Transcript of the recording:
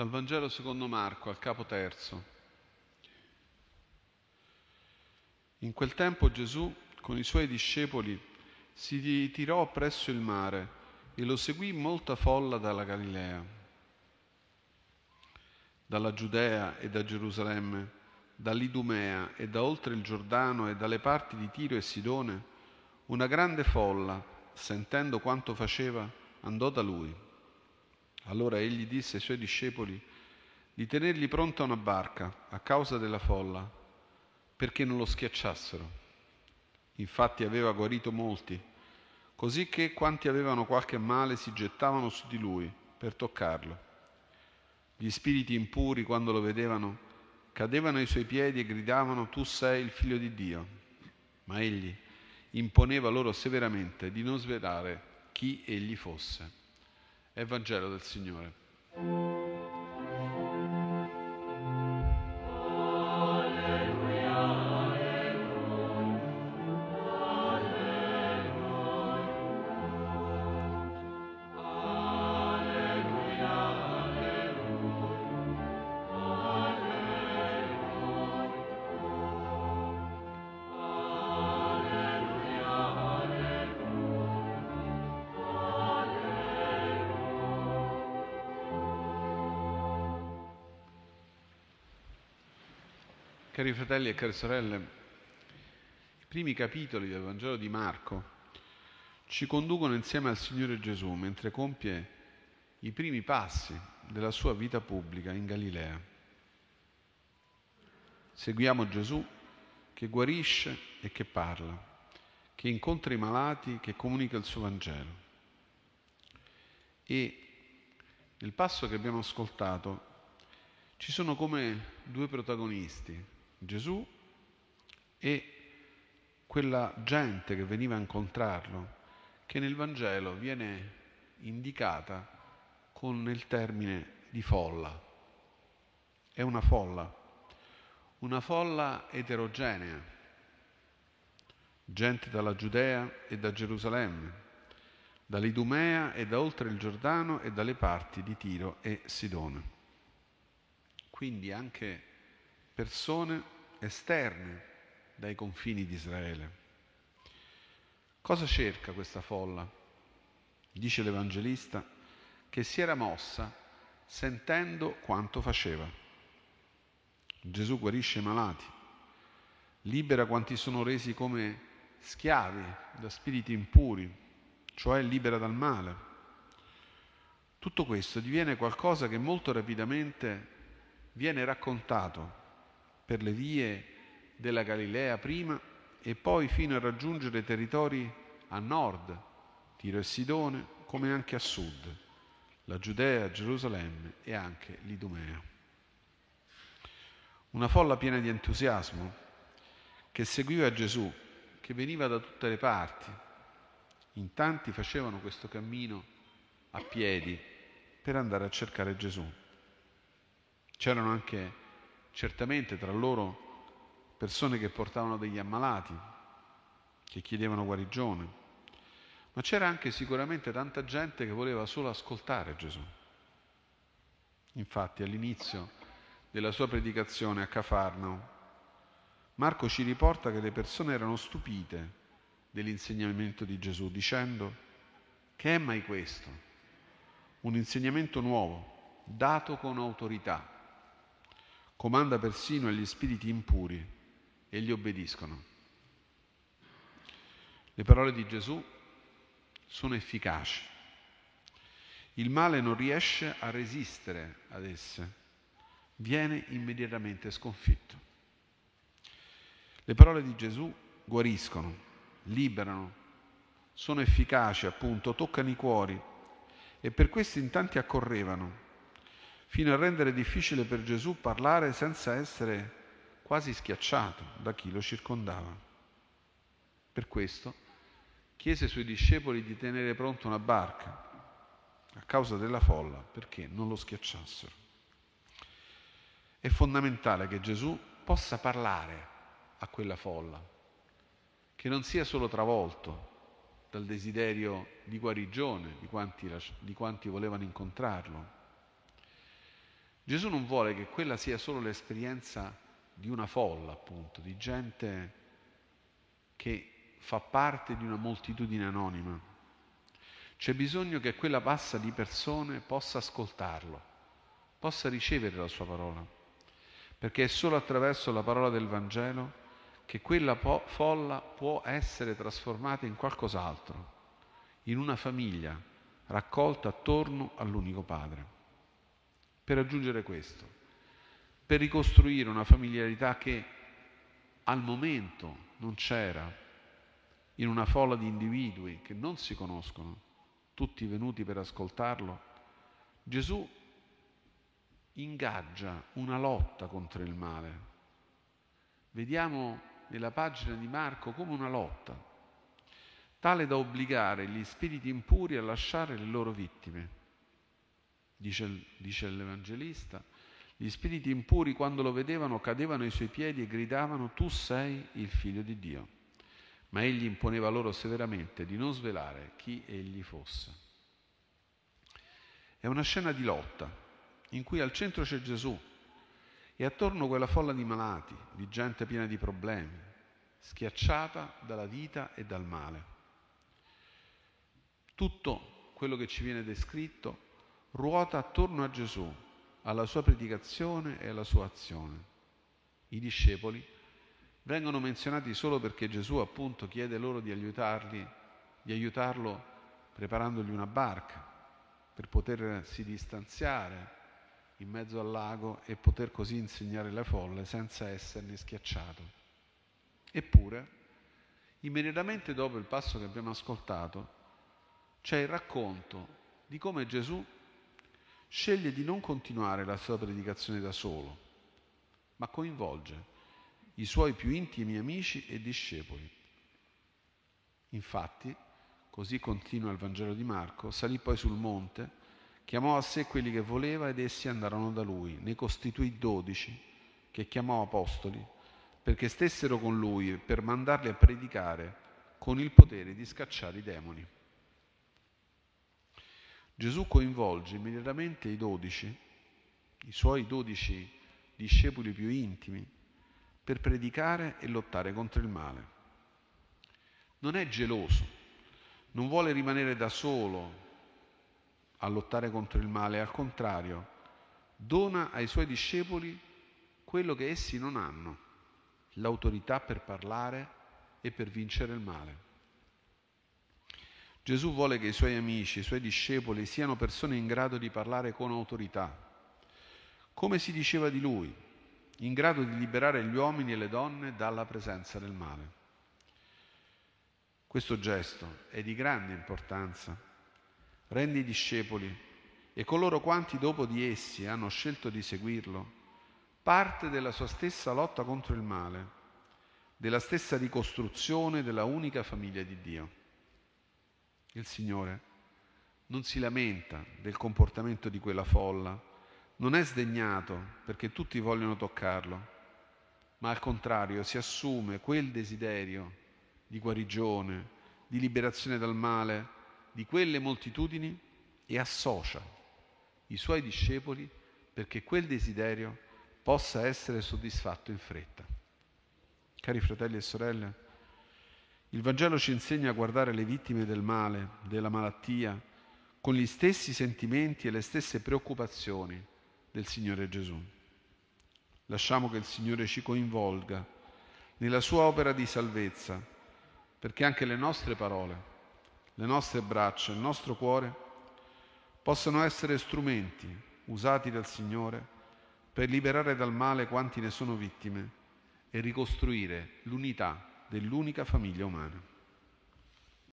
Dal Vangelo secondo Marco al capo terzo. In quel tempo Gesù con i suoi discepoli si ritirò presso il mare e lo seguì molta folla dalla Galilea, dalla Giudea e da Gerusalemme, dall'Idumea e da oltre il Giordano e dalle parti di Tiro e Sidone, una grande folla, sentendo quanto faceva, andò da lui. Allora egli disse ai suoi discepoli di tenergli pronta una barca a causa della folla, perché non lo schiacciassero. Infatti aveva guarito molti, così che quanti avevano qualche male si gettavano su di lui per toccarlo. Gli spiriti impuri, quando lo vedevano, cadevano ai suoi piedi e gridavano tu sei il figlio di Dio. Ma egli imponeva loro severamente di non svelare chi egli fosse. Evangelo del Signore. Cari fratelli e care sorelle, i primi capitoli del Vangelo di Marco ci conducono insieme al Signore Gesù mentre compie i primi passi della sua vita pubblica in Galilea. Seguiamo Gesù che guarisce e che parla, che incontra i malati, che comunica il suo Vangelo. E nel passo che abbiamo ascoltato ci sono come due protagonisti, Gesù e quella gente che veniva a incontrarlo, che nel Vangelo viene indicata con il termine di folla. È una folla, una folla eterogenea, gente dalla Giudea e da Gerusalemme, dall'Idumea e da oltre il Giordano e dalle parti di Tiro e Sidone. Quindi anche persone esterne dai confini di Israele. Cosa cerca questa folla? Dice l'Evangelista che si era mossa sentendo quanto faceva. Gesù guarisce i malati, libera quanti sono resi come schiavi da spiriti impuri, cioè libera dal male. Tutto questo diviene qualcosa che molto rapidamente viene raccontato per le vie della Galilea prima e poi fino a raggiungere territori a nord, Tiro e Sidone, come anche a sud, la Giudea, Gerusalemme e anche l'Idumea. Una folla piena di entusiasmo che seguiva Gesù, che veniva da tutte le parti. In tanti facevano questo cammino a piedi per andare a cercare Gesù. C'erano anche certamente tra loro persone che portavano degli ammalati, che chiedevano guarigione, ma c'era anche sicuramente tanta gente che voleva solo ascoltare Gesù. Infatti all'inizio della sua predicazione a Cafarnao, Marco ci riporta che le persone erano stupite dell'insegnamento di Gesù, dicendo che è mai questo? Un insegnamento nuovo, dato con autorità comanda persino agli spiriti impuri e gli obbediscono. Le parole di Gesù sono efficaci. Il male non riesce a resistere ad esse, viene immediatamente sconfitto. Le parole di Gesù guariscono, liberano, sono efficaci appunto, toccano i cuori e per questo in tanti accorrevano fino a rendere difficile per Gesù parlare senza essere quasi schiacciato da chi lo circondava. Per questo chiese ai suoi discepoli di tenere pronta una barca a causa della folla perché non lo schiacciassero. È fondamentale che Gesù possa parlare a quella folla, che non sia solo travolto dal desiderio di guarigione di quanti, di quanti volevano incontrarlo, Gesù non vuole che quella sia solo l'esperienza di una folla, appunto, di gente che fa parte di una moltitudine anonima. C'è bisogno che quella massa di persone possa ascoltarlo, possa ricevere la sua parola, perché è solo attraverso la parola del Vangelo che quella po- folla può essere trasformata in qualcos'altro, in una famiglia raccolta attorno all'unico Padre. Per raggiungere questo, per ricostruire una familiarità che al momento non c'era, in una folla di individui che non si conoscono, tutti venuti per ascoltarlo, Gesù ingaggia una lotta contro il male. Vediamo nella pagina di Marco come una lotta, tale da obbligare gli spiriti impuri a lasciare le loro vittime. Dice, dice l'Evangelista, gli spiriti impuri quando lo vedevano cadevano ai suoi piedi e gridavano tu sei il figlio di Dio. Ma egli imponeva loro severamente di non svelare chi egli fosse. È una scena di lotta in cui al centro c'è Gesù e attorno quella folla di malati, di gente piena di problemi, schiacciata dalla vita e dal male. Tutto quello che ci viene descritto ruota attorno a Gesù, alla sua predicazione e alla sua azione. I discepoli vengono menzionati solo perché Gesù appunto chiede loro di aiutarli, di aiutarlo preparandogli una barca per potersi distanziare in mezzo al lago e poter così insegnare le folle senza esserne schiacciato. Eppure, immediatamente dopo il passo che abbiamo ascoltato, c'è il racconto di come Gesù sceglie di non continuare la sua predicazione da solo, ma coinvolge i suoi più intimi amici e discepoli. Infatti, così continua il Vangelo di Marco, salì poi sul monte, chiamò a sé quelli che voleva ed essi andarono da lui, ne costituì dodici, che chiamò apostoli, perché stessero con lui per mandarli a predicare con il potere di scacciare i demoni. Gesù coinvolge immediatamente i dodici, i suoi dodici discepoli più intimi, per predicare e lottare contro il male. Non è geloso, non vuole rimanere da solo a lottare contro il male, al contrario, dona ai suoi discepoli quello che essi non hanno, l'autorità per parlare e per vincere il male. Gesù vuole che i suoi amici, i suoi discepoli siano persone in grado di parlare con autorità, come si diceva di lui, in grado di liberare gli uomini e le donne dalla presenza del male. Questo gesto è di grande importanza. Rende i discepoli e coloro quanti dopo di essi hanno scelto di seguirlo parte della sua stessa lotta contro il male, della stessa ricostruzione della unica famiglia di Dio. Il Signore non si lamenta del comportamento di quella folla, non è sdegnato perché tutti vogliono toccarlo, ma al contrario si assume quel desiderio di guarigione, di liberazione dal male di quelle moltitudini e associa i suoi discepoli perché quel desiderio possa essere soddisfatto in fretta. Cari fratelli e sorelle, il Vangelo ci insegna a guardare le vittime del male, della malattia, con gli stessi sentimenti e le stesse preoccupazioni del Signore Gesù. Lasciamo che il Signore ci coinvolga nella sua opera di salvezza, perché anche le nostre parole, le nostre braccia, il nostro cuore possano essere strumenti usati dal Signore per liberare dal male quanti ne sono vittime e ricostruire l'unità dell'unica famiglia umana.